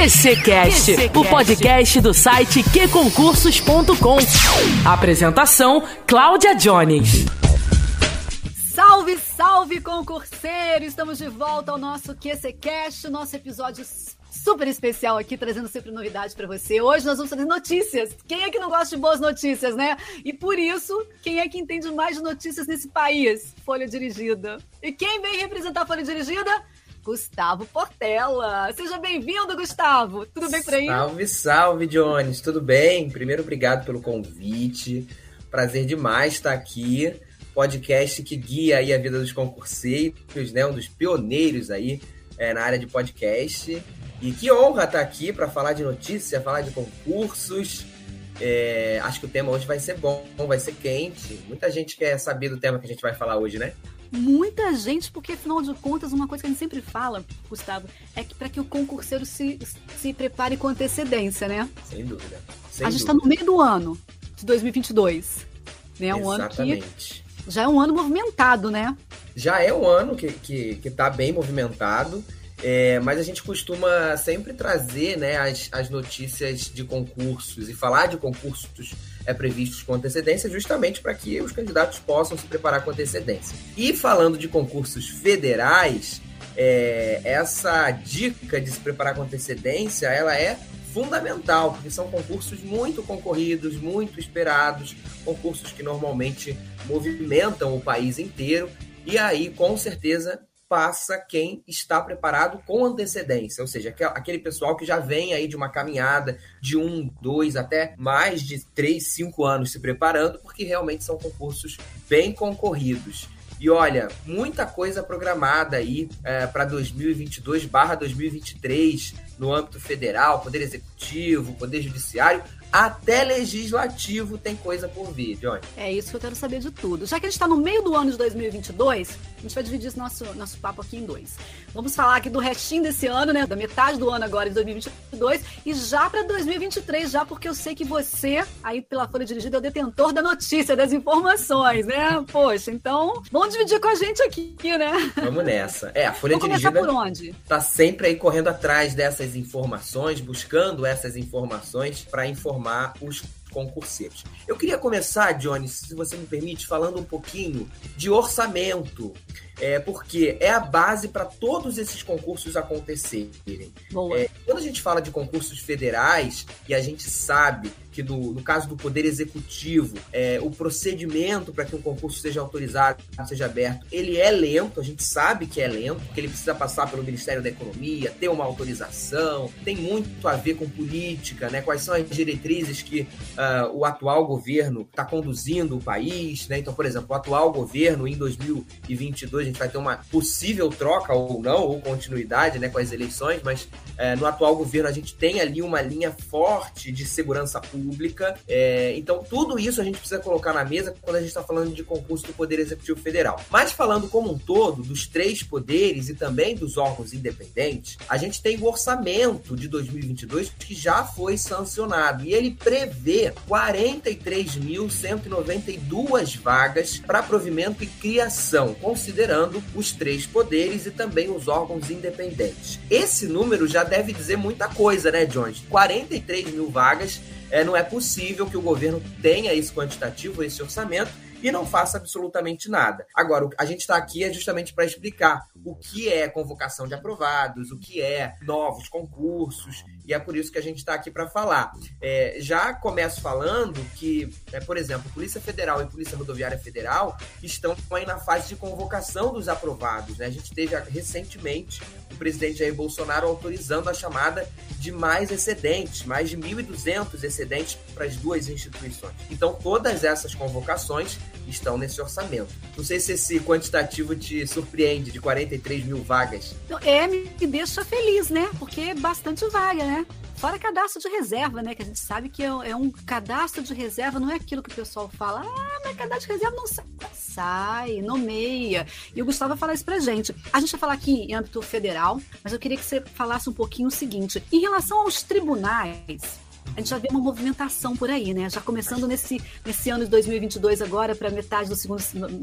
QCcast, o podcast do site qconcursos.com. Apresentação: Cláudia Jones. Salve, salve, concurseiro! Estamos de volta ao nosso QCcast, nosso episódio super especial aqui, trazendo sempre novidade para você. Hoje nós vamos fazer notícias. Quem é que não gosta de boas notícias, né? E por isso, quem é que entende mais de notícias nesse país? Folha Dirigida. E quem vem representar a Folha Dirigida? Gustavo Portela. Seja bem-vindo, Gustavo. Tudo bem por aí? Salve, salve, Jones. Tudo bem? Primeiro, obrigado pelo convite. Prazer demais estar aqui. Podcast que guia aí a vida dos concurseiros, né? Um dos pioneiros aí é, na área de podcast. E que honra estar aqui para falar de notícias, falar de concursos. É, acho que o tema hoje vai ser bom, vai ser quente. Muita gente quer saber do tema que a gente vai falar hoje, né? Muita gente, porque afinal de contas, uma coisa que a gente sempre fala, Gustavo, é que para que o concurseiro se, se prepare com antecedência, né? Sem dúvida. Sem a gente está no meio do ano de 2022. Né? Um ano que já é um ano movimentado, né? Já é um ano que, que, que tá bem movimentado. É, mas a gente costuma sempre trazer né, as, as notícias de concursos e falar de concursos é, previstos com antecedência, justamente para que os candidatos possam se preparar com antecedência. E falando de concursos federais, é, essa dica de se preparar com antecedência, ela é fundamental, porque são concursos muito concorridos, muito esperados, concursos que normalmente movimentam o país inteiro, e aí, com certeza, passa quem está preparado com antecedência, ou seja, aquele pessoal que já vem aí de uma caminhada de um, dois, até mais de três, cinco anos se preparando, porque realmente são concursos bem concorridos. E olha, muita coisa programada aí é, para 2022/2023 no âmbito federal, Poder Executivo, Poder Judiciário, até legislativo tem coisa por vir, Johnny. É isso que eu quero saber de tudo. Já que a gente está no meio do ano de 2022, a gente vai dividir esse nosso, nosso papo aqui em dois. Vamos falar aqui do restinho desse ano, né? Da metade do ano agora de 2022 e já para 2023, já porque eu sei que você, aí pela Folha Dirigida, é o detentor da notícia, das informações, né? Poxa, então vamos dividir com a gente aqui, né? Vamos nessa. É, a Folha vamos Dirigida por onde? tá sempre aí correndo atrás dessas informações, buscando essas informações para informar formar os concurseiros. Eu queria começar, Johnny, se você me permite, falando um pouquinho de orçamento, é, porque é a base para todos esses concursos acontecerem. É, quando a gente fala de concursos federais, e a gente sabe que no, no caso do Poder Executivo, é, o procedimento para que um concurso seja autorizado, seja aberto, ele é lento, a gente sabe que é lento, que ele precisa passar pelo Ministério da Economia, ter uma autorização, tem muito a ver com política, né? Quais são as diretrizes que uh, o atual governo está conduzindo o país, né? Então, por exemplo, o atual governo em 2022 a gente vai ter uma possível troca ou não, ou continuidade, né, com as eleições, mas uh, no atual governo a gente tem ali uma linha forte de segurança pública pública. É, então, tudo isso a gente precisa colocar na mesa quando a gente está falando de concurso do Poder Executivo Federal. Mas falando como um todo, dos três poderes e também dos órgãos independentes, a gente tem o orçamento de 2022 que já foi sancionado e ele prevê 43.192 vagas para provimento e criação, considerando os três poderes e também os órgãos independentes. Esse número já deve dizer muita coisa, né, Jones? 43 mil vagas é, não é possível que o governo tenha esse quantitativo, esse orçamento, e não faça absolutamente nada. Agora, a gente está aqui é justamente para explicar o que é convocação de aprovados, o que é novos concursos, e é por isso que a gente está aqui para falar. É, já começo falando que, é, por exemplo, Polícia Federal e Polícia Rodoviária Federal estão aí na fase de convocação dos aprovados. Né? A gente teve recentemente o presidente Jair Bolsonaro autorizando a chamada de mais excedentes, mais de 1.200 excedentes para as duas instituições. Então, todas essas convocações estão nesse orçamento. Não sei se esse quantitativo te surpreende, de 43 mil vagas. É, me deixa feliz, né? Porque é bastante vaga, né? Fora cadastro de reserva, né? Que a gente sabe que é, é um cadastro de reserva, não é aquilo que o pessoal fala, ah, mas cadastro de reserva não sai. Sai, nomeia. E o Gustavo vai falar isso pra gente. A gente vai falar aqui em âmbito federal, mas eu queria que você falasse um pouquinho o seguinte: em relação aos tribunais, a gente já vê uma movimentação por aí, né? Já começando nesse, nesse ano de 2022 agora, para metade do segundo,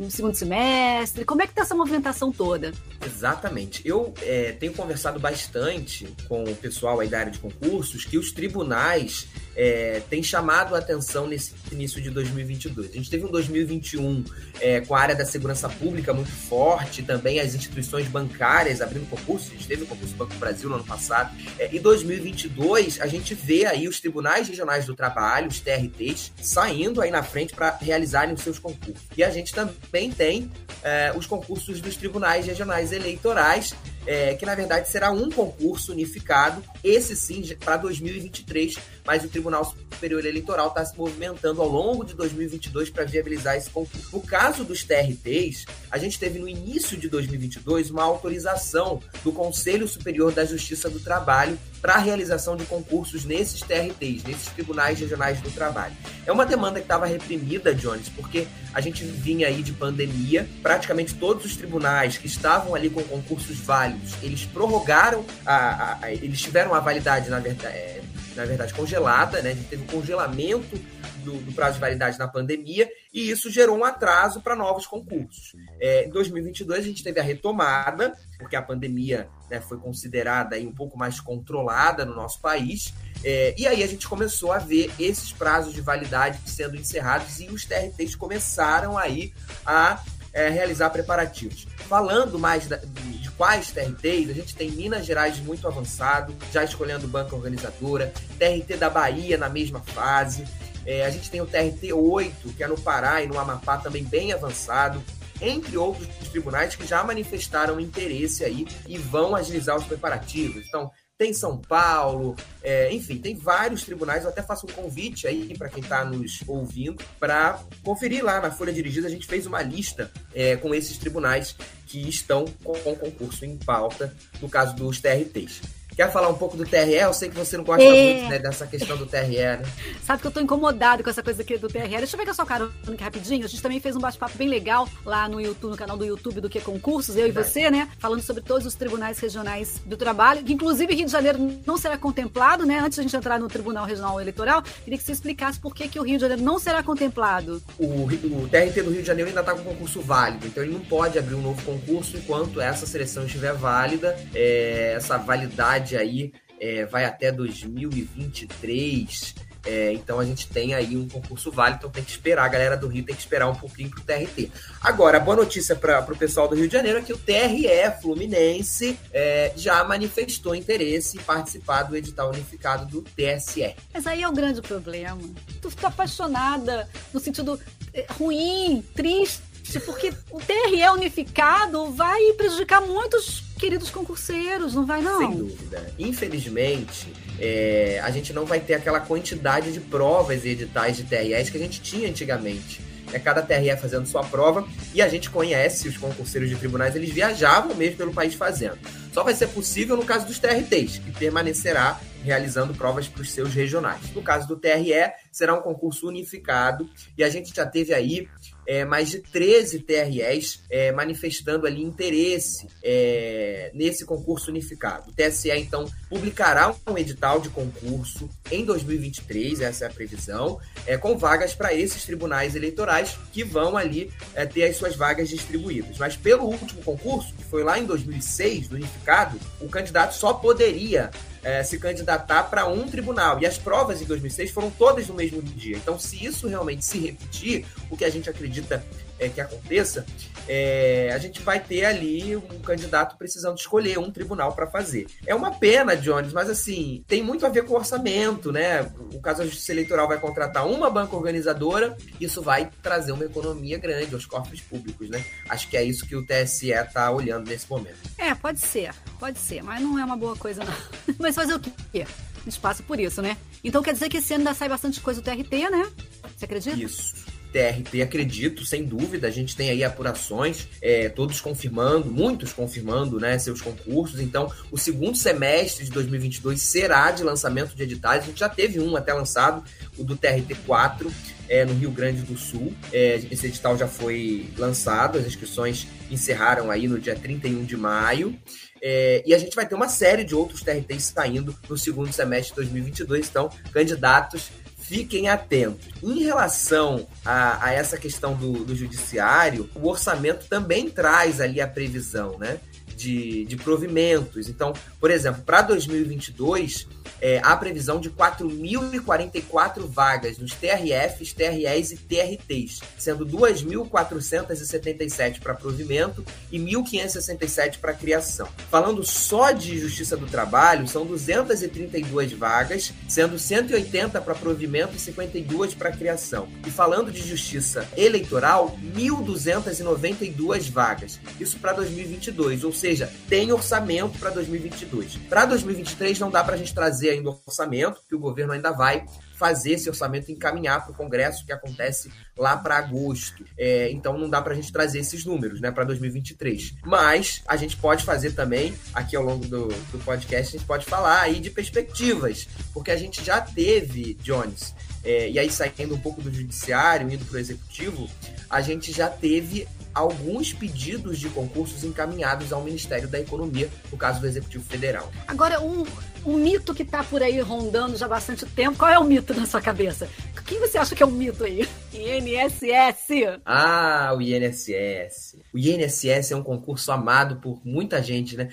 segundo semestre. Como é que tá essa movimentação toda? Exatamente. Eu é, tenho conversado bastante com o pessoal aí da área de concursos que os tribunais é, têm chamado a atenção nesse início de 2022. A gente teve um 2021 é, com a área da segurança pública muito forte, também as instituições bancárias abrindo concursos. A gente teve o concurso Banco Brasil no ano passado. É, e 2022 a gente vê aí os tribunais regionais do trabalho, os TRTs, saindo aí na frente para realizarem os seus concursos. E a gente também tem é, os concursos dos tribunais regionais eleitorais é, que na verdade será um concurso unificado, esse sim para 2023, mas o Tribunal Superior Eleitoral está se movimentando ao longo de 2022 para viabilizar esse concurso. No caso dos TRTs, a gente teve no início de 2022 uma autorização do Conselho Superior da Justiça do Trabalho para a realização de concursos nesses TRTs, nesses Tribunais Regionais do Trabalho. É uma demanda que estava reprimida, Jones, porque a gente vinha aí de pandemia, praticamente todos os tribunais que estavam ali com concursos válidos, eles prorrogaram, a, a, a eles tiveram a validade, na verdade, é, na verdade congelada, né? A gente teve um congelamento do, do, prazo de validade na pandemia e isso gerou um atraso para novos concursos. É, em 2022 a gente teve a retomada, porque a pandemia né, foi considerada aí um pouco mais controlada no nosso país, é, e aí a gente começou a ver esses prazos de validade sendo encerrados e os TRTs começaram aí a é, realizar preparativos. Falando mais da, de, quais TRTs, a gente tem Minas Gerais muito avançado, já escolhendo banca organizadora, TRT da Bahia na mesma fase, é, a gente tem o TRT 8, que é no Pará e no Amapá também bem avançado, entre outros tribunais que já manifestaram interesse aí e vão agilizar os preparativos. Então, tem São Paulo, é, enfim, tem vários tribunais. Eu até faço um convite aí para quem está nos ouvindo para conferir lá na Folha Dirigida. A gente fez uma lista é, com esses tribunais que estão com, com concurso em pauta, no caso dos TRTs. Quer falar um pouco do TRE? Eu sei que você não gosta é... muito né, dessa questão do TRE, né? Sabe que eu tô incomodado com essa coisa aqui do TRE. Deixa eu a sua cara aqui rapidinho. A gente também fez um bate-papo bem legal lá no YouTube, no canal do YouTube do Que Concursos, eu Verdade. e você, né? Falando sobre todos os tribunais regionais do trabalho, que inclusive Rio de Janeiro não será contemplado, né? Antes da gente entrar no Tribunal Regional Eleitoral, queria que você explicasse por que, que o Rio de Janeiro não será contemplado. O, o TRT do Rio de Janeiro ainda está com concurso válido, então ele não pode abrir um novo concurso enquanto essa seleção estiver válida. É, essa validade aí é, vai até 2023. É, então a gente tem aí um concurso válido, então tem que esperar, a galera do Rio tem que esperar um pouquinho para o TRT. Agora, a boa notícia para o pessoal do Rio de Janeiro é que o TRE Fluminense é, já manifestou interesse em participar do edital unificado do TSE. Mas aí é o grande problema. Tu fica apaixonada no sentido é, ruim, triste, porque o TRE unificado vai prejudicar muitos queridos concurseiros, não vai não? Sem dúvida. Infelizmente, é, a gente não vai ter aquela quantidade de provas e editais de TREs que a gente tinha antigamente. É cada TRE fazendo sua prova e a gente conhece os concurseiros de tribunais, eles viajavam mesmo pelo país fazendo. Só vai ser possível no caso dos TRTs, que permanecerá realizando provas para os seus regionais. No caso do TRE, será um concurso unificado e a gente já teve aí é, mais de 13 TREs é, manifestando ali interesse é, nesse concurso unificado. O TSE, então, publicará um edital de concurso em 2023, essa é a previsão, é, com vagas para esses tribunais eleitorais que vão ali é, ter as suas vagas distribuídas. Mas pelo último concurso, que foi lá em 2006, do unificado, o candidato só poderia é, se candidatar para um tribunal. E as provas em 2006 foram todas no mesmo dia. Então, se isso realmente se repetir, o que a gente acredita é, que aconteça, é, a gente vai ter ali um candidato precisando escolher um tribunal para fazer. É uma pena, Jones, mas assim, tem muito a ver com o orçamento, né? O caso da Justiça Eleitoral vai contratar uma banca organizadora, isso vai trazer uma economia grande aos cofres públicos, né? Acho que é isso que o TSE está olhando nesse momento. É, pode ser, pode ser, mas não é uma boa coisa, não. mas fazer o quê? A gente passa por isso, né? Então quer dizer que esse ano ainda sai bastante coisa do TRT, né? Você acredita? Isso. TRT, acredito, sem dúvida. A gente tem aí apurações, é, todos confirmando, muitos confirmando né, seus concursos. Então, o segundo semestre de 2022 será de lançamento de editais. A gente já teve um até lançado, o do TRT4. É, no Rio Grande do Sul. É, esse edital já foi lançado, as inscrições encerraram aí no dia 31 de maio. É, e a gente vai ter uma série de outros TRTs saindo no segundo semestre de 2022. Então, candidatos fiquem atentos. Em relação a, a essa questão do, do, judiciário, o orçamento também traz ali a previsão, né? De, de provimentos. Então, por exemplo, para 2022, é, há previsão de 4.044 vagas nos TRFs, TREs e TRTs, sendo 2.477 para provimento e 1.567 para criação. Falando só de Justiça do Trabalho, são 232 vagas, sendo 180 para provimento e 52 para criação. E falando de Justiça Eleitoral, 1.292 vagas. Isso para 2022, ou seja, tem orçamento para 2022. Para 2023 não dá para a gente trazer ainda o orçamento, que o governo ainda vai fazer esse orçamento encaminhar para o Congresso, que acontece lá para agosto. É, então não dá para a gente trazer esses números né, para 2023. Mas a gente pode fazer também, aqui ao longo do, do podcast, a gente pode falar aí de perspectivas, porque a gente já teve, Jones, é, e aí saindo um pouco do judiciário, indo para o executivo, a gente já teve alguns pedidos de concursos encaminhados ao Ministério da Economia, no caso do Executivo Federal. Agora, um, um mito que está por aí rondando já há bastante tempo, qual é o mito na sua cabeça? O que você acha que é um mito aí? INSS! Ah, o INSS. O INSS é um concurso amado por muita gente, né?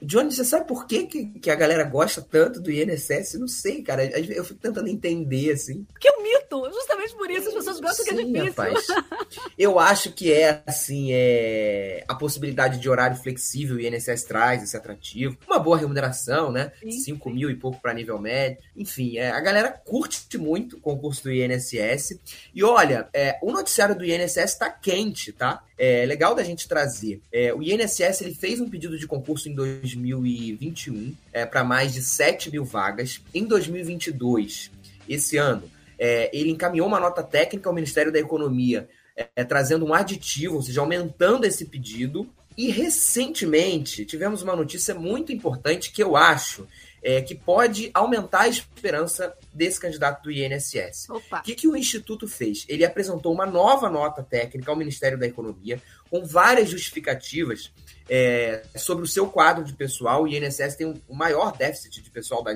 Johnny, você sabe por que, que, a galera gosta tanto do INSS? Não sei, cara. Eu fico tentando entender, assim. Porque é Justamente por isso as pessoas gostam Sim, que é difícil. Rapaz. Eu acho que é, assim, é... a possibilidade de horário flexível o INSS traz, esse atrativo. Uma boa remuneração, né? Sim, 5 mil e pouco para nível médio. Enfim, é... a galera curte muito o concurso do INSS. E olha, é... o noticiário do INSS tá quente, tá? É legal da gente trazer. É, o INSS ele fez um pedido de concurso em 2021 é, para mais de 7 mil vagas. Em 2022, esse ano, é, ele encaminhou uma nota técnica ao Ministério da Economia, é, trazendo um aditivo, ou seja, aumentando esse pedido. E recentemente tivemos uma notícia muito importante que eu acho é, que pode aumentar a esperança desse candidato do INSS. O que, que o Instituto fez? Ele apresentou uma nova nota técnica ao Ministério da Economia, com várias justificativas é, sobre o seu quadro de pessoal. O INSS tem o um, maior déficit de pessoal da,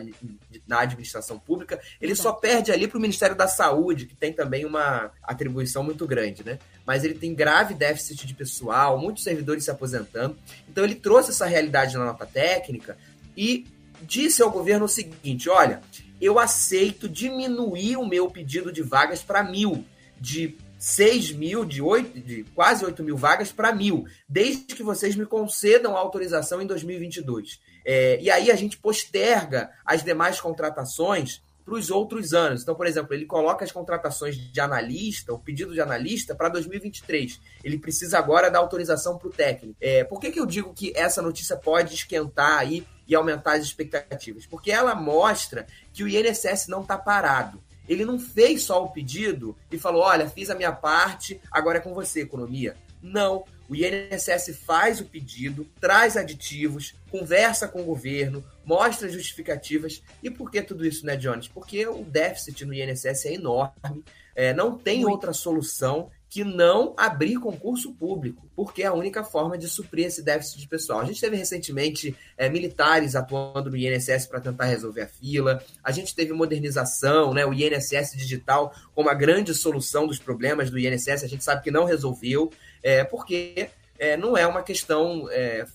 na administração pública. Ele só perde ali para o Ministério da Saúde, que tem também uma atribuição muito grande, né? Mas ele tem grave déficit de pessoal, muitos servidores se aposentando. Então ele trouxe essa realidade na nota técnica e disse ao governo o seguinte: olha, eu aceito diminuir o meu pedido de vagas para mil, de 6 mil, de, 8, de quase 8 mil vagas para mil, desde que vocês me concedam a autorização em 2022. É, e aí a gente posterga as demais contratações para os outros anos. Então, por exemplo, ele coloca as contratações de analista, o pedido de analista, para 2023. Ele precisa agora da autorização para o técnico. É, por que, que eu digo que essa notícia pode esquentar aí e aumentar as expectativas? Porque ela mostra que o INSS não está parado. Ele não fez só o pedido e falou: olha, fiz a minha parte, agora é com você, economia. Não. O INSS faz o pedido, traz aditivos, conversa com o governo, mostra justificativas. E por que tudo isso, né, Jones? Porque o déficit no INSS é enorme, é, não tem outra solução que não abrir concurso público, porque é a única forma de suprir esse déficit de pessoal. A gente teve recentemente é, militares atuando no INSS para tentar resolver a fila, a gente teve modernização, né, o INSS digital como a grande solução dos problemas do INSS, a gente sabe que não resolveu, é, porque é, não é uma questão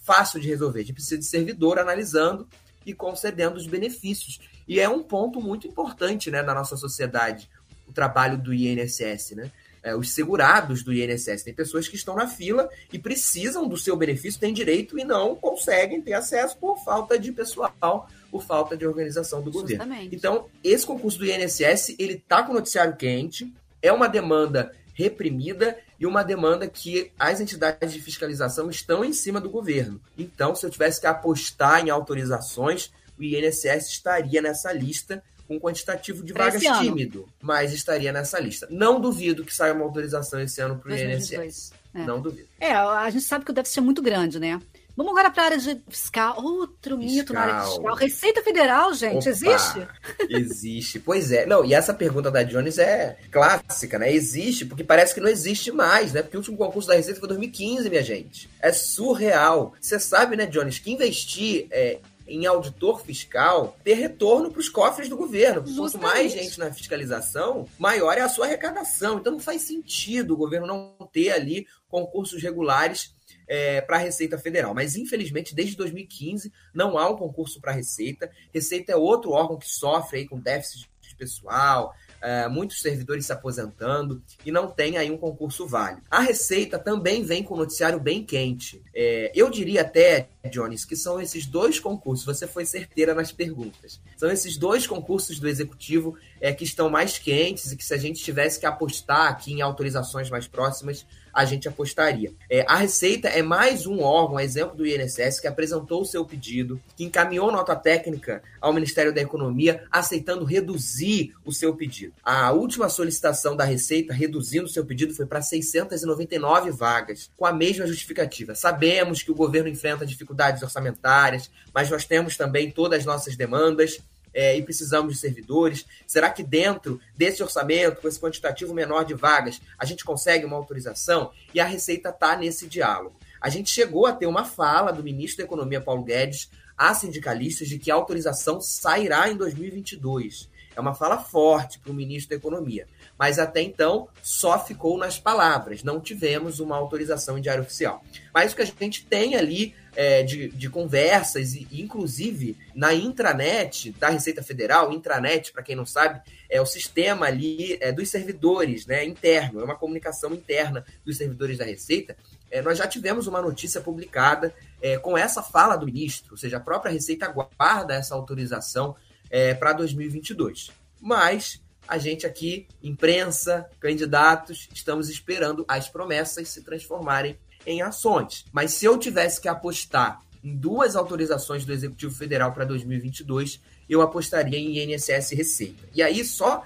fácil de resolver, a gente precisa de servidor analisando e concedendo os benefícios. E é um ponto muito importante né, na nossa sociedade, o trabalho do INSS, né? É, os segurados do INSS. Tem pessoas que estão na fila e precisam do seu benefício, têm direito e não conseguem ter acesso por falta de pessoal, por falta de organização do governo. Justamente. Então, esse concurso do INSS, ele está com o noticiário quente, é uma demanda reprimida e uma demanda que as entidades de fiscalização estão em cima do governo. Então, se eu tivesse que apostar em autorizações, o INSS estaria nessa lista com quantitativo de vagas tímido, mas estaria nessa lista. Não duvido que saia uma autorização esse ano para o INSS. É. Não duvido. É, a gente sabe que o déficit é muito grande, né? Vamos agora para a área de fiscal. Outro fiscal. mito na área fiscal. Receita Federal, gente, Opa, existe? Existe. Pois é. Não, e essa pergunta da Jones é clássica, né? Existe, porque parece que não existe mais, né? Porque o último concurso da Receita foi 2015, minha gente. É surreal. Você sabe, né, Jones, que investir é, em auditor fiscal ter retorno para os cofres do governo. Quanto mais gente na fiscalização, maior é a sua arrecadação. Então não faz sentido o governo não ter ali concursos regulares é, para a Receita Federal. Mas, infelizmente, desde 2015 não há um concurso para a Receita. Receita é outro órgão que sofre aí com déficit de pessoal, é, muitos servidores se aposentando e não tem aí um concurso válido. A Receita também vem com um noticiário bem quente. É, eu diria até, Jones, que são esses dois concursos, você foi certeira nas perguntas, são esses dois concursos do Executivo é, que estão mais quentes e que se a gente tivesse que apostar aqui em autorizações mais próximas, a gente apostaria. É, a Receita é mais um órgão, exemplo do INSS, que apresentou o seu pedido, que encaminhou nota técnica ao Ministério da Economia, aceitando reduzir o seu pedido. A última solicitação da Receita, reduzindo o seu pedido, foi para 699 vagas, com a mesma justificativa. Sabemos que o governo enfrenta dificuldades orçamentárias, mas nós temos também todas as nossas demandas é, e precisamos de servidores? Será que dentro desse orçamento, com esse quantitativo menor de vagas, a gente consegue uma autorização? E a Receita está nesse diálogo. A gente chegou a ter uma fala do ministro da Economia, Paulo Guedes, a sindicalistas de que a autorização sairá em 2022. É uma fala forte para o ministro da Economia. Mas até então só ficou nas palavras, não tivemos uma autorização em diário oficial. Mas o que a gente tem ali é, de, de conversas, e inclusive na intranet da Receita Federal, intranet, para quem não sabe, é o sistema ali é, dos servidores, né, interno, é uma comunicação interna dos servidores da Receita. É, nós já tivemos uma notícia publicada é, com essa fala do ministro, ou seja, a própria Receita aguarda essa autorização é, para 2022. Mas a gente aqui, imprensa, candidatos, estamos esperando as promessas se transformarem em ações. Mas se eu tivesse que apostar em duas autorizações do Executivo Federal para 2022, eu apostaria em INSS Receita. E aí, só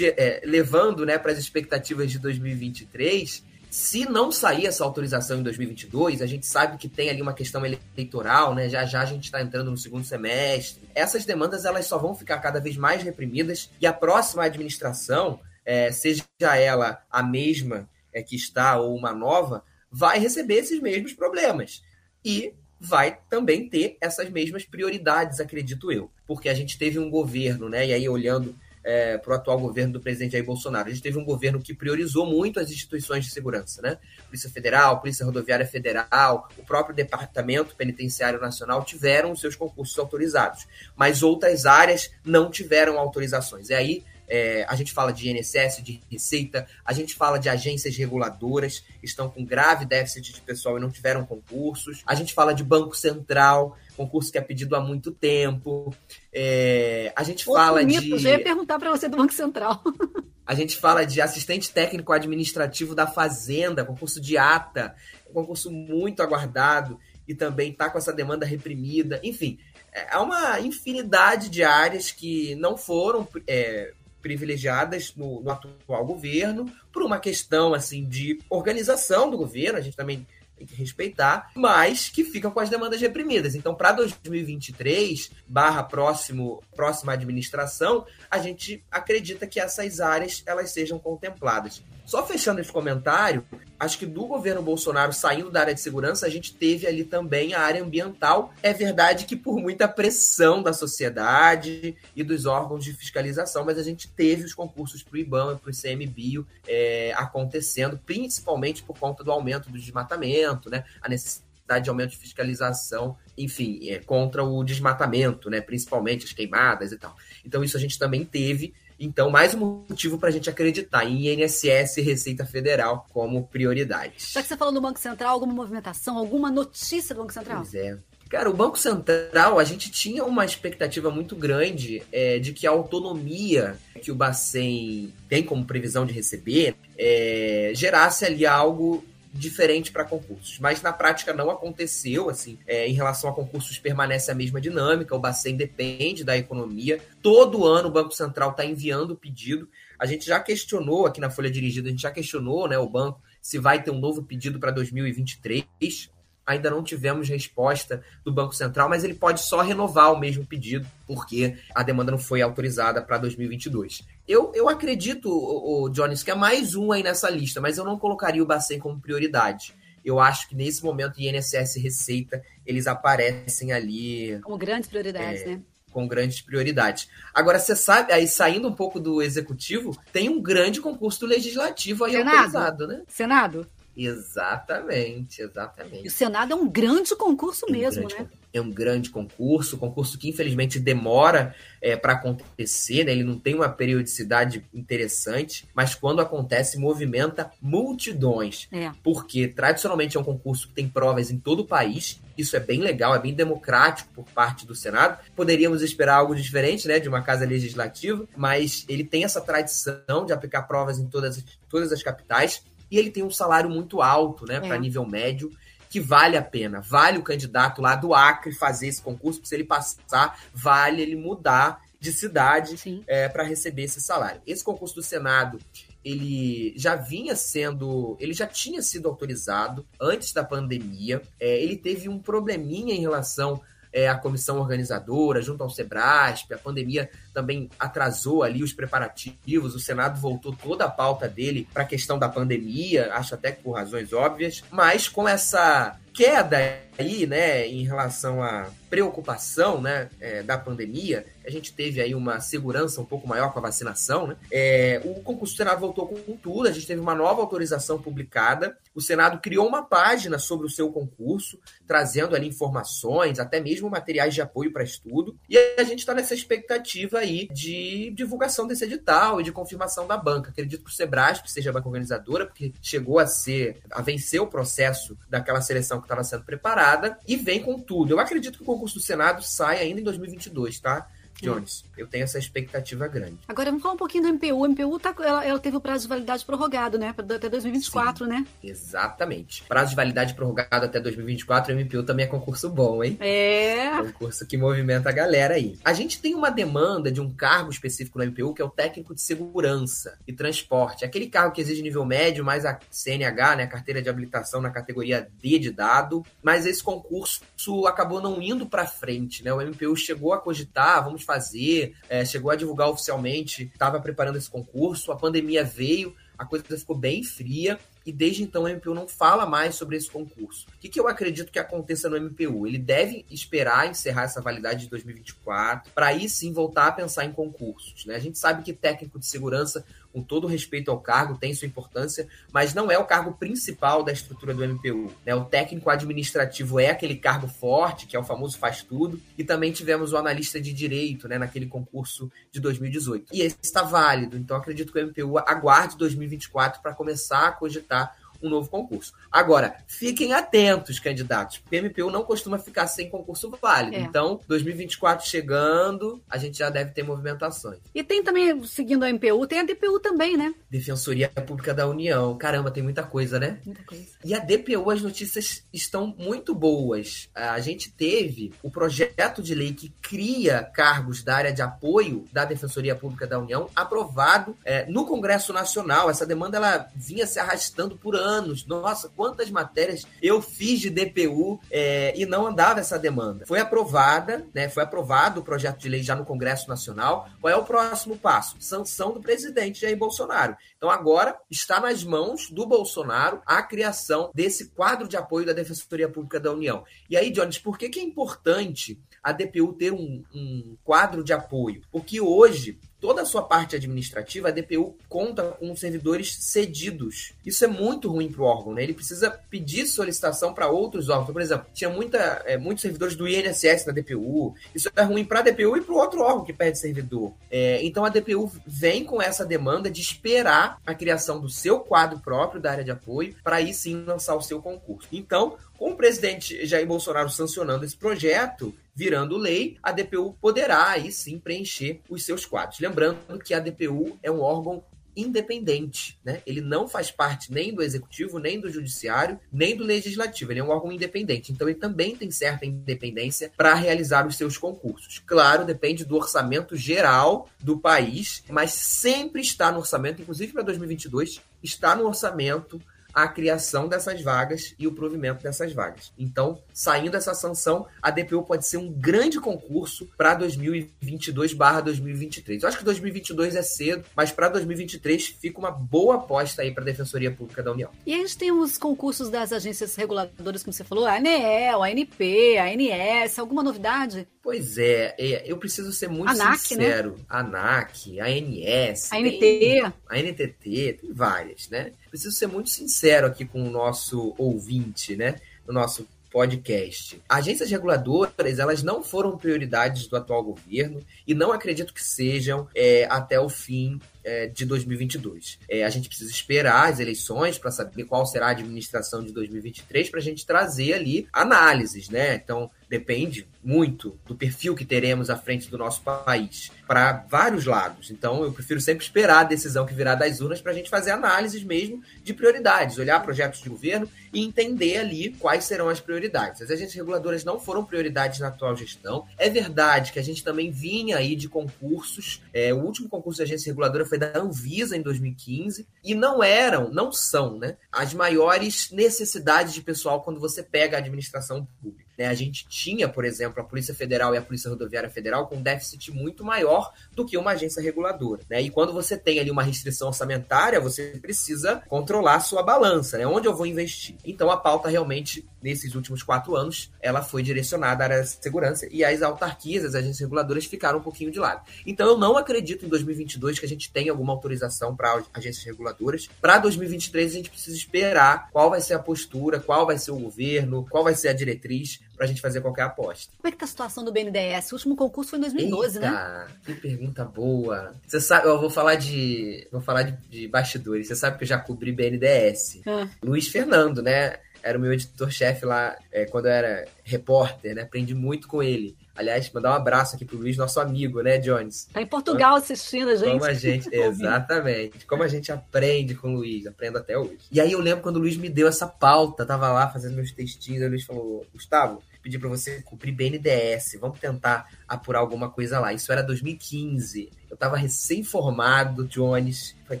é, levando né, para as expectativas de 2023, se não sair essa autorização em 2022, a gente sabe que tem ali uma questão eleitoral, né? Já já a gente está entrando no segundo semestre. Essas demandas elas só vão ficar cada vez mais reprimidas e a próxima administração, é, seja ela a mesma é, que está ou uma nova, vai receber esses mesmos problemas. E vai também ter essas mesmas prioridades, acredito eu. Porque a gente teve um governo, né? E aí, olhando é, para o atual governo do presidente Jair Bolsonaro, a gente teve um governo que priorizou muito as instituições de segurança, né? Polícia Federal, Polícia Rodoviária Federal, o próprio Departamento Penitenciário Nacional tiveram seus concursos autorizados, mas outras áreas não tiveram autorizações. E aí é, a gente fala de INSS, de Receita, a gente fala de agências reguladoras que estão com grave déficit de pessoal e não tiveram concursos. A gente fala de Banco Central, concurso que é pedido há muito tempo. É, a gente Outro fala mito, de. Eu ia perguntar para você do Banco Central. a gente fala de assistente técnico administrativo da Fazenda, concurso de ata, concurso muito aguardado e também está com essa demanda reprimida. Enfim, é, há uma infinidade de áreas que não foram é, privilegiadas no, no, atual governo por uma questão assim de organização do governo. A gente também tem que respeitar, mas que ficam com as demandas reprimidas. Então, para 2023, barra próximo, próxima administração, a gente acredita que essas áreas elas sejam contempladas. Só fechando esse comentário, acho que do governo Bolsonaro saindo da área de segurança, a gente teve ali também a área ambiental. É verdade que por muita pressão da sociedade e dos órgãos de fiscalização, mas a gente teve os concursos para o IBAMA, para o ICMBio é, acontecendo, principalmente por conta do aumento do desmatamento, né? A necessidade de aumento de fiscalização, enfim, é, contra o desmatamento, né? Principalmente as queimadas e tal. Então, isso a gente também teve. Então, mais um motivo para a gente acreditar em INSS e Receita Federal como prioridades. Já que você falou do Banco Central, alguma movimentação, alguma notícia do Banco Central? Pois é. Cara, o Banco Central, a gente tinha uma expectativa muito grande é, de que a autonomia que o Bacen tem como previsão de receber é, gerasse ali algo diferente para concursos. Mas na prática não aconteceu, assim. É, em relação a concursos, permanece a mesma dinâmica. O Bacen depende da economia. Todo ano o Banco Central está enviando o pedido. A gente já questionou aqui na Folha Dirigida, a gente já questionou né, o banco se vai ter um novo pedido para 2023 ainda não tivemos resposta do Banco Central, mas ele pode só renovar o mesmo pedido, porque a demanda não foi autorizada para 2022. Eu, eu acredito, o, o Jones, que é mais um aí nessa lista, mas eu não colocaria o Bacen como prioridade. Eu acho que nesse momento INSS Receita, eles aparecem ali. Como grandes prioridades, é, né? Com grandes prioridades. Agora, você sabe, aí saindo um pouco do executivo, tem um grande concurso legislativo aí Senado. autorizado, né? Senado? Exatamente, exatamente. E o Senado é um grande concurso É um mesmo, grande né? É um grande concurso, concurso que infelizmente demora para acontecer, né? ele não tem uma periodicidade interessante, mas quando acontece, movimenta multidões. É. Porque tradicionalmente é um concurso que tem provas em todo o país, isso é bem legal, é bem democrático por parte do Senado. Poderíamos esperar algo diferente, né, de uma casa legislativa, mas ele tem essa tradição de aplicar provas em todas, todas as capitais e ele tem um salário muito alto, né, para É. nível médio, que vale a pena. Vale o candidato lá do Acre fazer esse concurso, porque se ele passar, vale ele mudar de cidade Sim. para receber esse salário. Esse concurso do Senado, ele já vinha sendo, ele já tinha sido autorizado antes da pandemia. É, ele teve um probleminha em relação é, à comissão organizadora, junto ao Sebrasp. A pandemia também atrasou ali os preparativos. O Senado voltou toda a pauta dele para a questão da pandemia, acho até que por razões óbvias. Mas com essa queda aí, né, em relação à preocupação, né, é, da pandemia, a gente teve aí uma segurança um pouco maior com a vacinação, né? É, o concurso do Senado voltou com tudo, a gente teve uma nova autorização publicada, o Senado criou uma página sobre o seu concurso, trazendo ali informações, até mesmo materiais de apoio para estudo, e a gente está nessa expectativa aí de divulgação desse edital e de confirmação da banca. Acredito que o Sebrasp seja a banca organizadora, porque chegou a ser, a vencer o processo daquela seleção que estava sendo preparada, e vem com tudo. Eu acredito que o concurso do Senado sai ainda em 2022, tá? Jones, eu tenho essa expectativa grande. Agora vamos falar um pouquinho do MPU. O MPU tá, ela, ela teve o prazo de validade prorrogado, né? Até 2024, né? Exatamente. Prazo de validade prorrogado até 2024, o MPU também é concurso bom, hein? É. Concurso que movimenta a galera aí. A gente tem uma demanda de um cargo específico no MPU, que é o técnico de segurança e transporte. Aquele cargo que exige nível médio, mais a CNH, né, a carteira de habilitação na categoria D de dado. Mas esse concurso acabou não indo para frente, né? O MPU chegou a cogitar, vamos fazer, é, chegou a divulgar oficialmente, estava preparando esse concurso, a pandemia veio, a coisa ficou bem fria e desde então o MPU não fala mais sobre esse concurso. O que, que eu acredito que aconteça no MPU? Ele deve esperar encerrar essa validade de 2024 para aí sim voltar a pensar em concursos. Né? A gente sabe que técnico de segurança, com todo respeito ao cargo, tem sua importância, mas não é o cargo principal da estrutura do MPU. Né? O técnico administrativo é aquele cargo forte, que é o famoso faz tudo, e também tivemos o analista de direito né, naquele concurso de 2018. E esse está válido, então acredito que o MPU aguarde 2024 para começar a cogitar tá? Um novo concurso. Agora, fiquem atentos, candidatos, porque o MPU não costuma ficar sem concurso válido. É. Então, 2024 chegando, a gente já deve ter movimentações. E tem também, seguindo a MPU, tem a DPU também, né? Defensoria Pública da União. Caramba, tem muita coisa, né? Muita coisa. E a DPU, as notícias estão muito boas. A gente teve o projeto de lei que cria cargos da área de apoio da Defensoria Pública da União aprovado é, no Congresso Nacional. Essa demanda ela vinha se arrastando por anos. Nossa, quantas matérias eu fiz de DPU é, e não andava essa demanda. Foi aprovada, né? Foi aprovado o projeto de lei já no Congresso Nacional. Qual é o próximo passo? Sanção do presidente Jair Bolsonaro. Então agora está nas mãos do Bolsonaro a criação desse quadro de apoio da Defensoria Pública da União. E aí, Jones, por que, que é importante a DPU ter um, um quadro de apoio? Porque hoje toda a sua parte administrativa, a DPU conta com servidores cedidos. Isso é muito ruim para o órgão, né? Ele precisa pedir solicitação para outros órgãos. Então, por exemplo, tinha muita, é, muitos servidores do INSS na DPU. Isso é ruim para a DPU e para o outro órgão que perde servidor. É, então, a DPU vem com essa demanda de esperar a criação do seu quadro próprio da área de apoio para aí sim lançar o seu concurso. Então, com o presidente Jair Bolsonaro sancionando esse projeto, virando lei, a DPU poderá aí sim preencher os seus quadros. Lembrando que a DPU é um órgão independente, né? Ele não faz parte nem do executivo, nem do judiciário, nem do legislativo. Ele é um órgão independente. Então ele também tem certa independência para realizar os seus concursos. Claro, depende do orçamento geral do país, mas sempre está no orçamento, inclusive para 2022, está no orçamento a criação dessas vagas e o provimento dessas vagas. Então, saindo essa sanção, a DPU pode ser um grande concurso para 2022/2023. Eu acho que 2022 é cedo, mas para 2023 fica uma boa aposta aí para a Defensoria Pública da União. E a gente tem os concursos das agências reguladoras, como você falou, a ANEEL, a ANP, a ANS, alguma novidade? Pois é, é, eu preciso ser muito ANAC, né? sincero. Né? ANAC, ANS, a NT, a NTT, tem várias, né? Preciso ser muito sincero aqui com o nosso ouvinte, né? No nosso podcast. Agências reguladoras, elas não foram prioridades do atual governo e não acredito que sejam é, até o fim é, de 2022. É, a gente precisa esperar as eleições para saber qual será a administração de 2023 para a gente trazer ali análises, né? Então, depende muito do perfil que teremos à frente do nosso país para vários lados. Então, eu prefiro sempre esperar a decisão que virá das urnas para a gente fazer análises mesmo de prioridades, olhar projetos de governo e entender ali quais serão as prioridades. As agências reguladoras não foram prioridades na atual gestão. É verdade que a gente também vinha aí de concursos. É, o último concurso de agência reguladora foi da Anvisa em 2015 e não eram, não são, né, as maiores necessidades de pessoal quando você pega a administração pública. Né? A gente tinha, por exemplo, a Polícia Federal e a Polícia Rodoviária Federal com um déficit muito maior do que uma agência reguladora. Né? E quando você tem ali uma restrição orçamentária, você precisa controlar sua balança, né? onde eu vou investir. Então a pauta realmente, nesses últimos quatro anos, ela foi direcionada à área de segurança e as autarquias, as agências reguladoras, ficaram um pouquinho de lado. Então eu não acredito em 2022 que a gente tenha alguma autorização para agências reguladoras. Para 2023 a gente precisa esperar qual vai ser a postura, qual vai ser o governo, qual vai ser a diretriz para a gente fazer qualquer aposta. Como é que tá a situação do BNDES? O último concurso foi em 2012, Eita, né? Que pergunta boa. Você sabe, eu vou falar de, vou falar de, de bastidores. Você sabe que eu já cobri BNDES. Ah. Luiz Fernando, né? Era o meu editor-chefe lá é, quando eu era repórter, né? Aprendi muito com ele. Aliás, mandar um abraço aqui pro Luiz, nosso amigo, né, Jones? Tá em Portugal assistindo a gente. Como a gente, exatamente. Como a gente aprende com o Luiz, aprendo até hoje. E aí eu lembro quando o Luiz me deu essa pauta, tava lá fazendo meus textinhos, o Luiz falou, Gustavo, pedi para você cumprir BNDS, vamos tentar apurar alguma coisa lá. Isso era 2015. Eu tava recém-formado, Jones. Falei,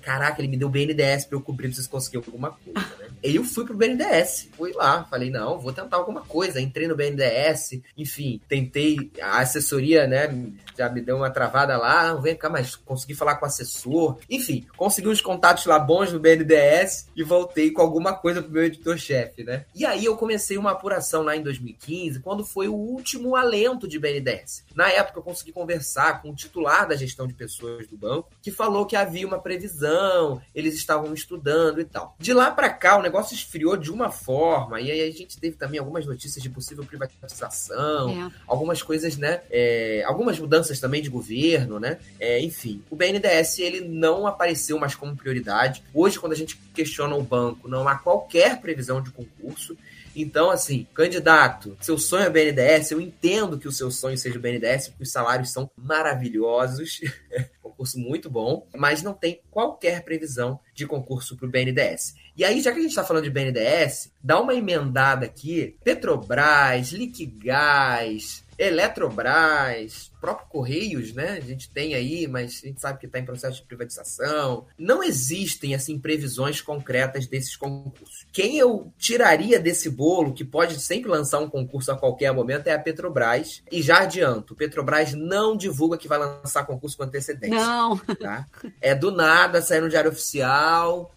caraca, ele me deu BNDES pra eu cobrir, preciso conseguir alguma coisa, né? E eu fui pro BNDES. Fui lá, falei, não, vou tentar alguma coisa. Entrei no BNDES, enfim, tentei. A assessoria, né, já me deu uma travada lá. Não, vem cá, mas consegui falar com o assessor. Enfim, consegui uns contatos lá bons no BNDES e voltei com alguma coisa pro meu editor-chefe, né? E aí eu comecei uma apuração lá em 2015, quando foi o último alento de BNDES. Na época eu consegui conversar com o titular da gestão de pessoas do banco, que falou que havia uma previsão, eles estavam estudando e tal. De lá para cá, o negócio esfriou de uma forma, e aí a gente teve também algumas notícias de possível privatização, é. algumas coisas, né? É, algumas mudanças também de governo, né? É, enfim, o BNDES ele não apareceu mais como prioridade. Hoje, quando a gente questiona o banco, não há qualquer previsão de concurso. Então, assim, candidato, seu sonho é BNDES, eu entendo que o seu sonho seja o BNDES, porque os salários são maravilhosos, concurso muito bom, mas não tem qualquer previsão de concurso para o BNDES. E aí, já que a gente está falando de BNDES, dá uma emendada aqui, Petrobras, Liquigás, Eletrobras, próprio Correios, né? A gente tem aí, mas a gente sabe que está em processo de privatização. Não existem, assim, previsões concretas desses concursos. Quem eu tiraria desse bolo, que pode sempre lançar um concurso a qualquer momento, é a Petrobras. E já adianto, Petrobras não divulga que vai lançar concurso com antecedência. Não. Tá? É do nada, sair no Diário Oficial,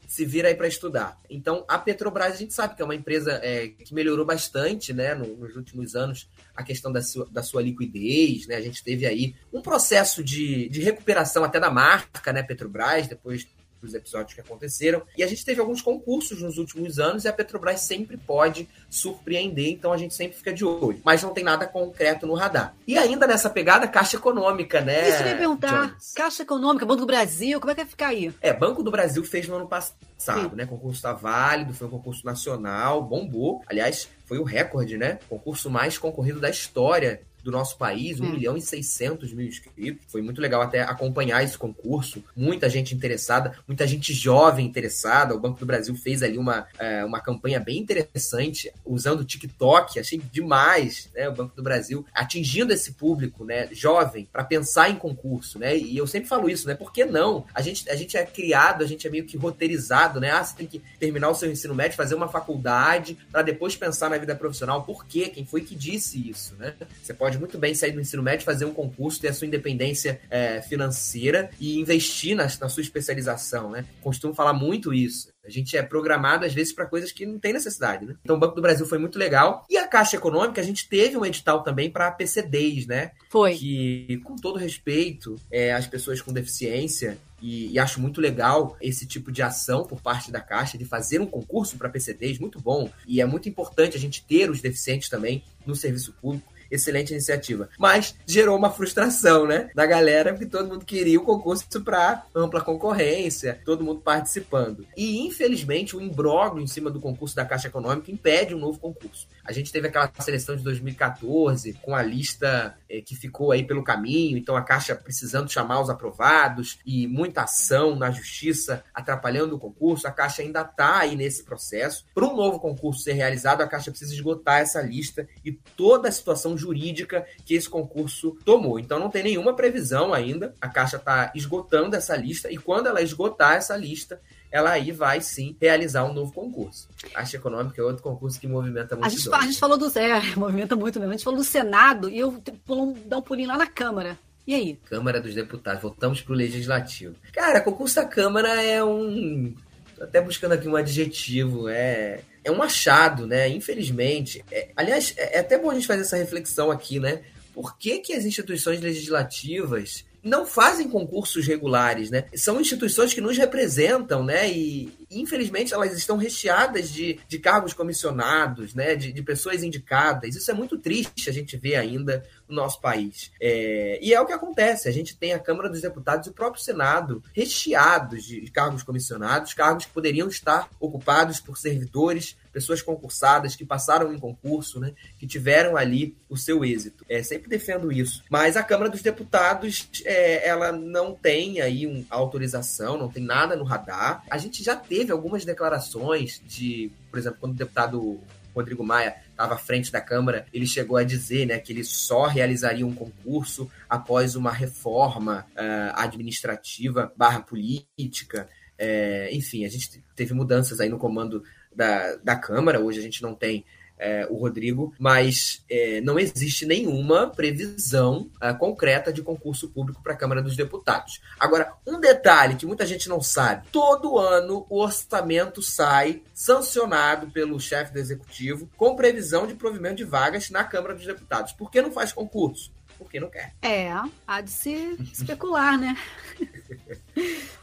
se vira aí para estudar. Então, a Petrobras, a gente sabe que é uma empresa é, que melhorou bastante, né, nos últimos anos, a questão da sua, da sua liquidez, né? A gente teve aí um processo de, de recuperação até da marca, né, Petrobras, depois dos episódios que aconteceram. E a gente teve alguns concursos nos últimos anos e a Petrobras sempre pode surpreender, então a gente sempre fica de olho. Mas não tem nada concreto no radar. E ainda nessa pegada, Caixa Econômica, né? Isso eu ia perguntar. Jones? Caixa Econômica, Banco do Brasil, como é que vai ficar aí? É, Banco do Brasil fez no ano passado, Sim. né? O concurso está válido, foi um concurso nacional, bombou. Aliás, foi o recorde, né? Concurso mais concorrido da história do nosso país, 1 milhão e 600 mil inscritos. Foi muito legal até acompanhar esse concurso. Muita gente interessada, muita gente jovem interessada. O Banco do Brasil fez ali uma, é, uma campanha bem interessante usando o TikTok. Achei demais, né? O Banco do Brasil atingindo esse público, né? Jovem, para pensar em concurso, né? E eu sempre falo isso, né? Por que não? A gente, a gente é criado, a gente é meio que roteirizado, né? Ah, você tem que terminar o seu ensino médio, fazer uma faculdade, para depois pensar na vida profissional. Por quê? Quem foi que disse isso, né? Você pode muito bem sair do ensino médio, fazer um concurso, ter a sua independência é, financeira e investir na, na sua especialização, né? Costumo falar muito isso. A gente é programado, às vezes, para coisas que não tem necessidade, né? Então, o Banco do Brasil foi muito legal. E a Caixa Econômica, a gente teve um edital também para PCDs, né? Foi. Que, com todo respeito, é, as pessoas com deficiência, e, e, acho muito legal esse tipo de ação por parte da Caixa, de fazer um concurso para PCDs, muito bom. E é muito importante a gente ter os deficientes também no serviço público excelente iniciativa. Mas gerou uma frustração, né? Da galera, porque todo mundo queria o concurso para ampla concorrência, todo mundo participando. E, infelizmente, o imbróglio em cima do concurso da Caixa Econômica impede um novo concurso. A gente teve aquela seleção de 2014, com a lista eh, que ficou aí pelo caminho, então a Caixa precisando chamar os aprovados e muita ação na justiça atrapalhando o concurso. A Caixa ainda está aí nesse processo. Para um novo concurso ser realizado, a Caixa precisa esgotar essa lista e toda a situação jurídica que esse concurso tomou. Então não tem nenhuma previsão ainda. A Caixa está esgotando essa lista e quando ela esgotar essa lista, ela aí vai sim realizar um novo concurso. A Caixa Econômica é outro concurso que movimenta muito. A gente, a gente falou do. É, movimenta muito mesmo. A gente falou do Senado e eu pulo, um pulinho lá na Câmara. E aí? Câmara dos Deputados, voltamos para o Legislativo. Cara, concurso da Câmara é um. Até buscando aqui um adjetivo, é é um achado, né? Infelizmente. É, aliás, é, é até bom a gente fazer essa reflexão aqui, né? Por que, que as instituições legislativas não fazem concursos regulares, né? São instituições que nos representam, né? E infelizmente elas estão recheadas de, de cargos comissionados, né? De, de pessoas indicadas. Isso é muito triste a gente ver ainda no nosso país. É, e é o que acontece. A gente tem a Câmara dos Deputados e o próprio Senado recheados de cargos comissionados, cargos que poderiam estar ocupados por servidores pessoas concursadas que passaram em concurso, né, que tiveram ali o seu êxito. É, sempre defendo isso. Mas a Câmara dos Deputados, é, ela não tem aí uma autorização, não tem nada no radar. A gente já teve algumas declarações de, por exemplo, quando o deputado Rodrigo Maia estava à frente da Câmara, ele chegou a dizer né, que ele só realizaria um concurso após uma reforma uh, administrativa barra política. É, enfim, a gente teve mudanças aí no comando da, da Câmara, hoje a gente não tem é, o Rodrigo, mas é, não existe nenhuma previsão é, concreta de concurso público para a Câmara dos Deputados. Agora, um detalhe que muita gente não sabe: todo ano o orçamento sai sancionado pelo chefe do executivo com previsão de provimento de vagas na Câmara dos Deputados. Por que não faz concurso? Porque não quer. É, há de se especular, né?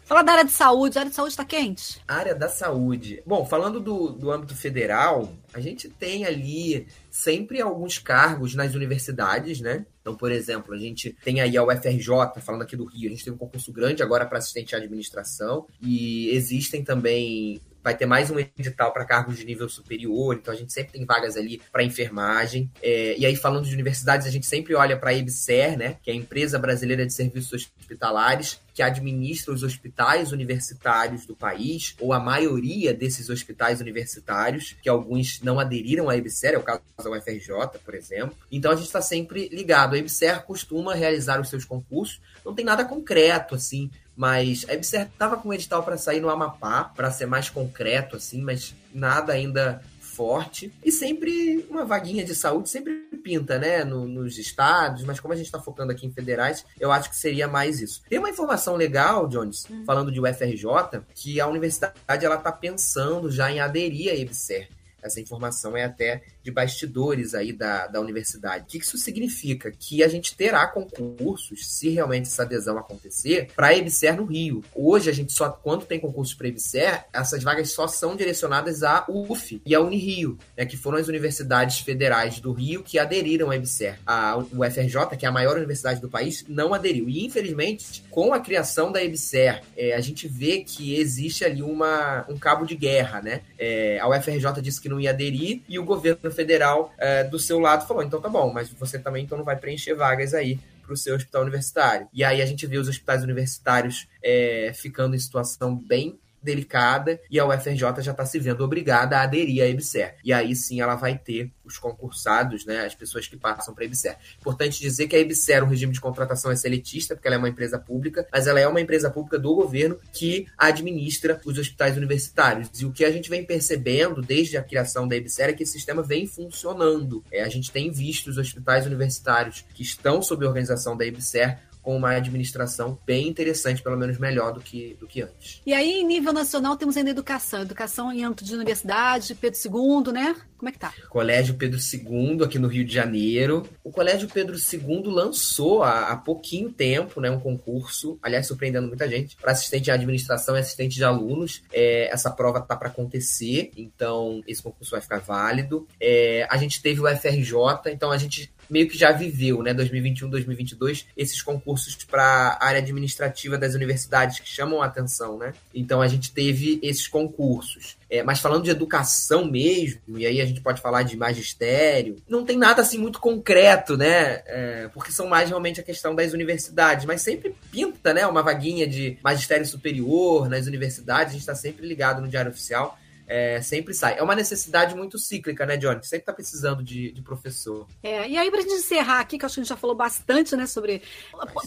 Fala da área de saúde. A área de saúde está quente? Área da saúde. Bom, falando do, do âmbito federal, a gente tem ali sempre alguns cargos nas universidades, né? Então, por exemplo, a gente tem aí a UFRJ, falando aqui do Rio, a gente tem um concurso grande agora para assistente de administração, e existem também vai ter mais um edital para cargos de nível superior, então a gente sempre tem vagas ali para enfermagem. É, e aí, falando de universidades, a gente sempre olha para a EBSER, né, que é a Empresa Brasileira de Serviços Hospitalares, que administra os hospitais universitários do país, ou a maioria desses hospitais universitários, que alguns não aderiram à EBSER, é o caso da UFRJ, por exemplo. Então a gente está sempre ligado. A EBSER costuma realizar os seus concursos, não tem nada concreto, assim, mas a EBSER estava com um edital para sair no Amapá, para ser mais concreto, assim, mas nada ainda forte. E sempre uma vaguinha de saúde sempre pinta, né? No, nos estados, mas como a gente está focando aqui em federais, eu acho que seria mais isso. Tem uma informação legal, Jones, hum. falando de UFRJ, que a universidade ela está pensando já em aderir à EBSER. Essa informação é até de bastidores aí da, da universidade. O que isso significa? Que a gente terá concursos, se realmente essa adesão acontecer, para EBSER no Rio. Hoje, a gente só, quando tem concursos para EBSER, essas vagas só são direcionadas à UF e à Unirio, né, que foram as universidades federais do Rio que aderiram à EBSER. A UFRJ, que é a maior universidade do país, não aderiu. E, infelizmente, com a criação da EBSER, é, a gente vê que existe ali uma, um cabo de guerra, né? É, a UFRJ disse que não ia aderir e o governo federal é, do seu lado falou: então tá bom, mas você também então não vai preencher vagas aí para o seu hospital universitário. E aí a gente vê os hospitais universitários é, ficando em situação bem delicada e a UFRJ já está se vendo obrigada a aderir à EBSER. E aí sim ela vai ter os concursados, né, as pessoas que passam para a EBSER. Importante dizer que a EBSER, o regime de contratação é seletista, porque ela é uma empresa pública, mas ela é uma empresa pública do governo que administra os hospitais universitários. E o que a gente vem percebendo desde a criação da EBSER é que esse sistema vem funcionando. É, a gente tem visto os hospitais universitários que estão sob organização da EBSER com uma administração bem interessante, pelo menos melhor do que, do que antes. E aí, em nível nacional, temos ainda educação. Educação em âmbito de universidade, Pedro II, né? Como é que tá? Colégio Pedro II, aqui no Rio de Janeiro. O Colégio Pedro II lançou há, há pouquinho tempo né, um concurso, aliás, surpreendendo muita gente, para assistente de administração e assistente de alunos. É, essa prova tá para acontecer, então esse concurso vai ficar válido. É, a gente teve o FRJ, então a gente meio que já viveu, né, 2021, 2022, esses concursos para a área administrativa das universidades que chamam a atenção, né? Então a gente teve esses concursos. É, mas falando de educação mesmo, e aí a gente pode falar de magistério, não tem nada assim muito concreto, né? É, porque são mais realmente a questão das universidades, mas sempre pinta, né? Uma vaguinha de magistério superior nas universidades, a gente está sempre ligado no Diário Oficial é, sempre sai. É uma necessidade muito cíclica, né, Johnny? Sempre tá precisando de, de professor. É, e aí, pra gente encerrar aqui, que eu acho que a gente já falou bastante, né, sobre.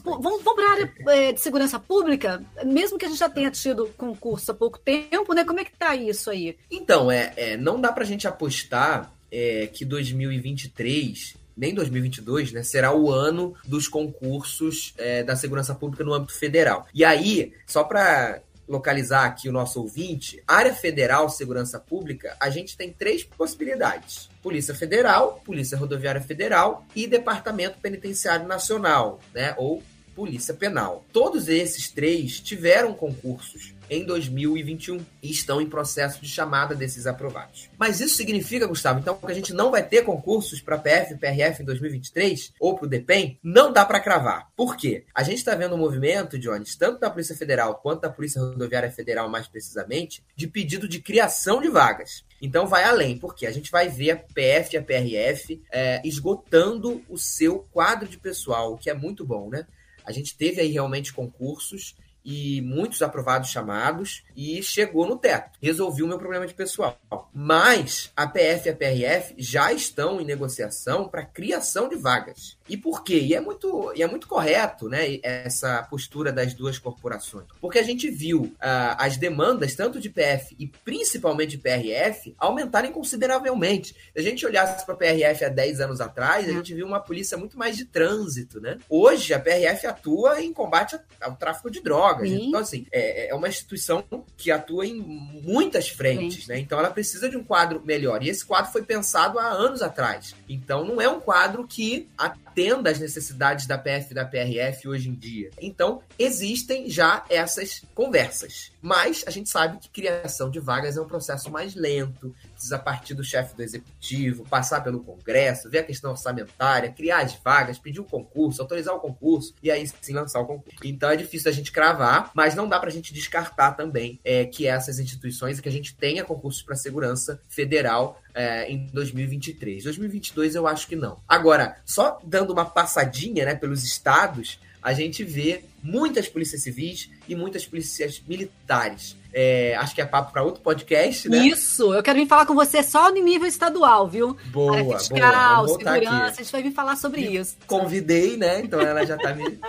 Vamos, vamos pra área é, de segurança pública, mesmo que a gente já tenha tido concurso há pouco tempo, né? Como é que tá isso aí? Então, é, é não dá pra gente apostar é, que 2023 nem 2022, né, será o ano dos concursos é, da segurança pública no âmbito federal. E aí, só para localizar aqui o nosso ouvinte, área federal, segurança pública, a gente tem três possibilidades: Polícia Federal, Polícia Rodoviária Federal e Departamento Penitenciário Nacional, né? Ou Polícia Penal. Todos esses três tiveram concursos em 2021 e estão em processo de chamada desses aprovados. Mas isso significa, Gustavo, então que a gente não vai ter concursos para PF e PRF em 2023 ou para o DEPEN? Não dá para cravar. Por quê? A gente está vendo um movimento, Jones, tanto da Polícia Federal quanto da Polícia Rodoviária Federal, mais precisamente, de pedido de criação de vagas. Então vai além, porque a gente vai ver a PF e a PRF é, esgotando o seu quadro de pessoal, o que é muito bom, né? A gente teve aí realmente concursos e muitos aprovados chamados e chegou no teto. Resolvi o meu problema de pessoal. Mas a PF e a PRF já estão em negociação para criação de vagas. E por quê? E é muito, e é muito correto né, essa postura das duas corporações. Porque a gente viu uh, as demandas, tanto de PF e principalmente de PRF, aumentarem consideravelmente. Se a gente olhasse para a PRF há 10 anos atrás, a uhum. gente viu uma polícia muito mais de trânsito. Né? Hoje, a PRF atua em combate ao tráfico de drogas. Sim. Então, assim, é, é uma instituição que atua em muitas frentes, né? Então ela precisa de um quadro melhor. E esse quadro foi pensado há anos atrás. Então não é um quadro que atenda às necessidades da PF e da PRF hoje em dia. Então, existem já essas conversas. Mas a gente sabe que criação de vagas é um processo mais lento, precisa partir do chefe do executivo, passar pelo Congresso, ver a questão orçamentária, criar as vagas, pedir o concurso, autorizar o concurso e aí sim lançar o concurso. Então é difícil a gente cravar, mas não dá para a gente descartar também é, que essas instituições, que a gente tenha concursos para segurança federal é, em 2023. 2022 eu acho que não. Agora, só dando uma passadinha né, pelos estados, a gente vê muitas polícias civis e muitas polícias militares. É, acho que é papo para outro podcast, né? Isso, eu quero vir falar com você só no nível estadual, viu? Boa, Área fiscal, boa. segurança, aqui. a gente vai vir falar sobre me isso. Convidei, né? Então ela já está me,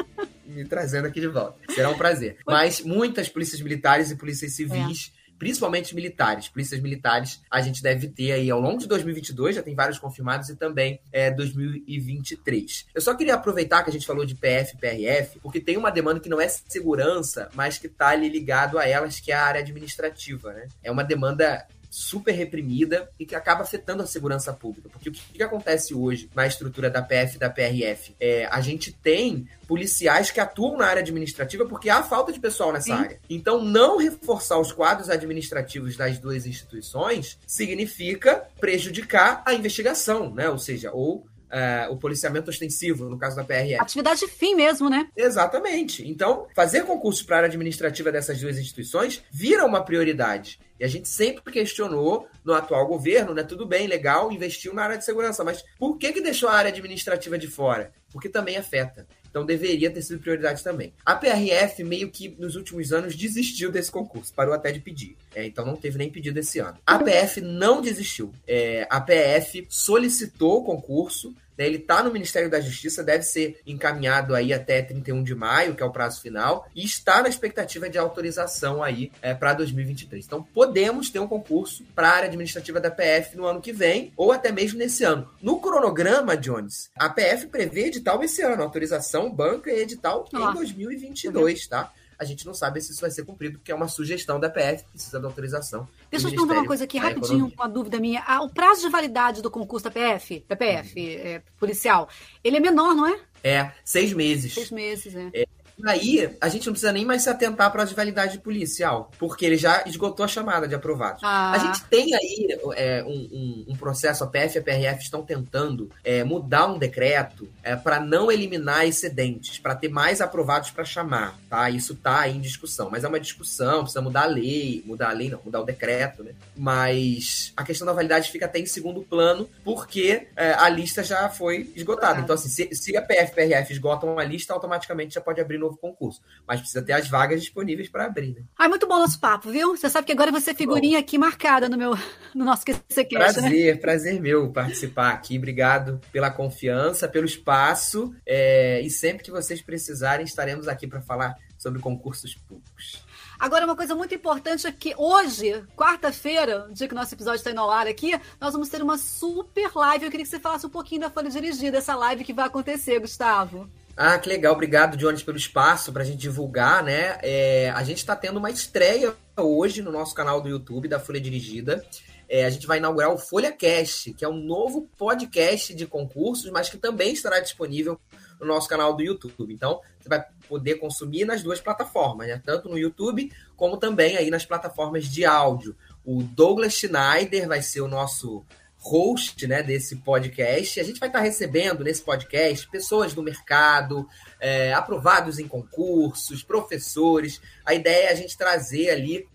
me trazendo aqui de volta. Será um prazer. Mas muitas polícias militares e polícias civis. Principalmente militares, polícias militares, a gente deve ter aí ao longo de 2022, já tem vários confirmados, e também é, 2023. Eu só queria aproveitar que a gente falou de PF e PRF, porque tem uma demanda que não é segurança, mas que está ali ligado a elas, que é a área administrativa, né? É uma demanda super reprimida e que acaba afetando a segurança pública. Porque o que, que acontece hoje na estrutura da PF e da PRF? É, a gente tem policiais que atuam na área administrativa porque há falta de pessoal nessa Sim. área. Então, não reforçar os quadros administrativos das duas instituições significa prejudicar a investigação, né? Ou seja, ou uh, o policiamento ostensivo, no caso da PRF. Atividade fim mesmo, né? Exatamente. Então, fazer concursos para a área administrativa dessas duas instituições vira uma prioridade. E a gente sempre questionou no atual governo, né? Tudo bem, legal, investiu na área de segurança, mas por que, que deixou a área administrativa de fora? Porque também afeta. Então deveria ter sido prioridade também. A PRF meio que nos últimos anos desistiu desse concurso, parou até de pedir. É, então não teve nem pedido esse ano. A PF não desistiu. É, a PF solicitou o concurso, né, ele está no Ministério da Justiça, deve ser encaminhado aí até 31 de maio, que é o prazo final, e está na expectativa de autorização aí é, para 2023. Então podemos ter um concurso para a área administrativa da PF no ano que vem, ou até mesmo nesse ano. No cronograma, Jones, a PF prevê edital esse ano, autorização, banca e edital em 2022, tá? A gente não sabe se isso vai ser cumprido, porque é uma sugestão da PF, precisa da autorização. Deixa eu te perguntar uma coisa aqui, rapidinho, uma dúvida minha. Ah, o prazo de validade do concurso da PF, da PF, uhum. é, policial, ele é menor, não é? É, seis meses. Seis meses, é. é Aí, a gente não precisa nem mais se atentar para a validade policial, porque ele já esgotou a chamada de aprovados. Ah. A gente tem aí é, um, um, um, processo, a PF e a PRF estão tentando é, mudar um decreto é, para não eliminar excedentes, para ter mais aprovados para chamar, tá? Isso está aí em discussão, mas é uma discussão, precisa mudar a lei, mudar a lei não, mudar o decreto, né? Mas a questão da validade fica até em segundo plano, porque é, a lista já foi esgotada. Ah. Então, assim, se, se a PF e a PRF esgotam a lista, automaticamente já pode abrir no novo concurso. Mas precisa ter as vagas disponíveis para abrir, né? Ai, muito bom nosso papo, viu? Você sabe que agora você figurinha aqui marcada no meu no nosso QCCast, né? Prazer, né? prazer meu participar aqui. Obrigado pela confiança, pelo espaço. É, e sempre que vocês precisarem, estaremos aqui para falar sobre concursos públicos. Agora, uma coisa muito importante é que hoje, quarta-feira, dia que o nosso episódio está indo ao ar aqui, nós vamos ter uma super live. Eu queria que você falasse um pouquinho da Folha Dirigida, essa live que vai acontecer, Gustavo. Ah, que legal. Obrigado, Jones, pelo espaço para a gente divulgar, né? É, a gente está tendo uma estreia hoje no nosso canal do YouTube da Folha Dirigida. É, a gente vai inaugurar o Folha Cast, que é um novo podcast de concursos, mas que também estará disponível no nosso canal do YouTube. Então, você vai poder consumir nas duas plataformas, né? Tanto no YouTube como também aí nas plataformas de áudio. O Douglas Schneider vai ser o nosso host né, desse podcast. A gente vai estar recebendo nesse podcast pessoas do mercado, é, aprovados em concursos, professores. A ideia é a gente trazer ali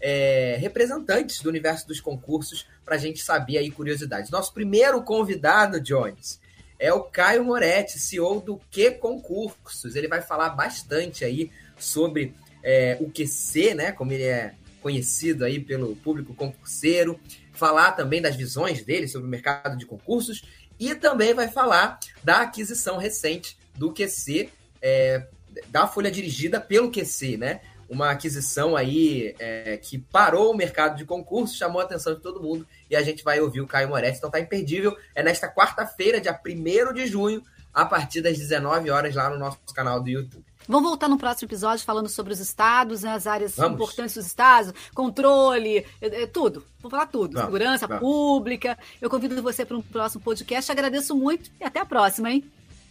é, representantes do universo dos concursos para a gente saber aí curiosidades. Nosso primeiro convidado, Jones, é o Caio Moretti, CEO do Que Concursos. Ele vai falar bastante aí sobre é, o QC, né, como ele é conhecido aí pelo público concurseiro falar também das visões dele sobre o mercado de concursos e também vai falar da aquisição recente do QC, é, da folha dirigida pelo QC, né? Uma aquisição aí é, que parou o mercado de concursos, chamou a atenção de todo mundo e a gente vai ouvir o Caio Moretti. Então tá imperdível. É nesta quarta-feira, dia 1 de junho, a partir das 19 horas lá no nosso canal do YouTube. Vamos voltar no próximo episódio falando sobre os estados, né, as áreas Vamos. importantes dos estados, controle, é, é, tudo. Vou falar tudo. Vamos. Segurança Vamos. pública. Eu convido você para um próximo podcast. Agradeço muito e até a próxima, hein?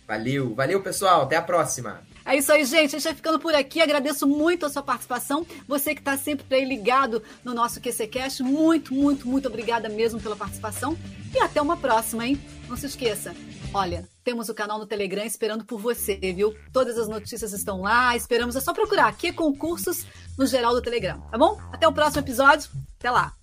Valeu, valeu, pessoal. Até a próxima. É isso aí, gente. A gente vai ficando por aqui. Agradeço muito a sua participação. Você que está sempre aí ligado no nosso QCCast, muito, muito, muito obrigada mesmo pela participação. E até uma próxima, hein? Não se esqueça. Olha, temos o canal no Telegram esperando por você, viu? Todas as notícias estão lá, esperamos. É só procurar que concursos no geral do Telegram, tá bom? Até o próximo episódio. Até lá.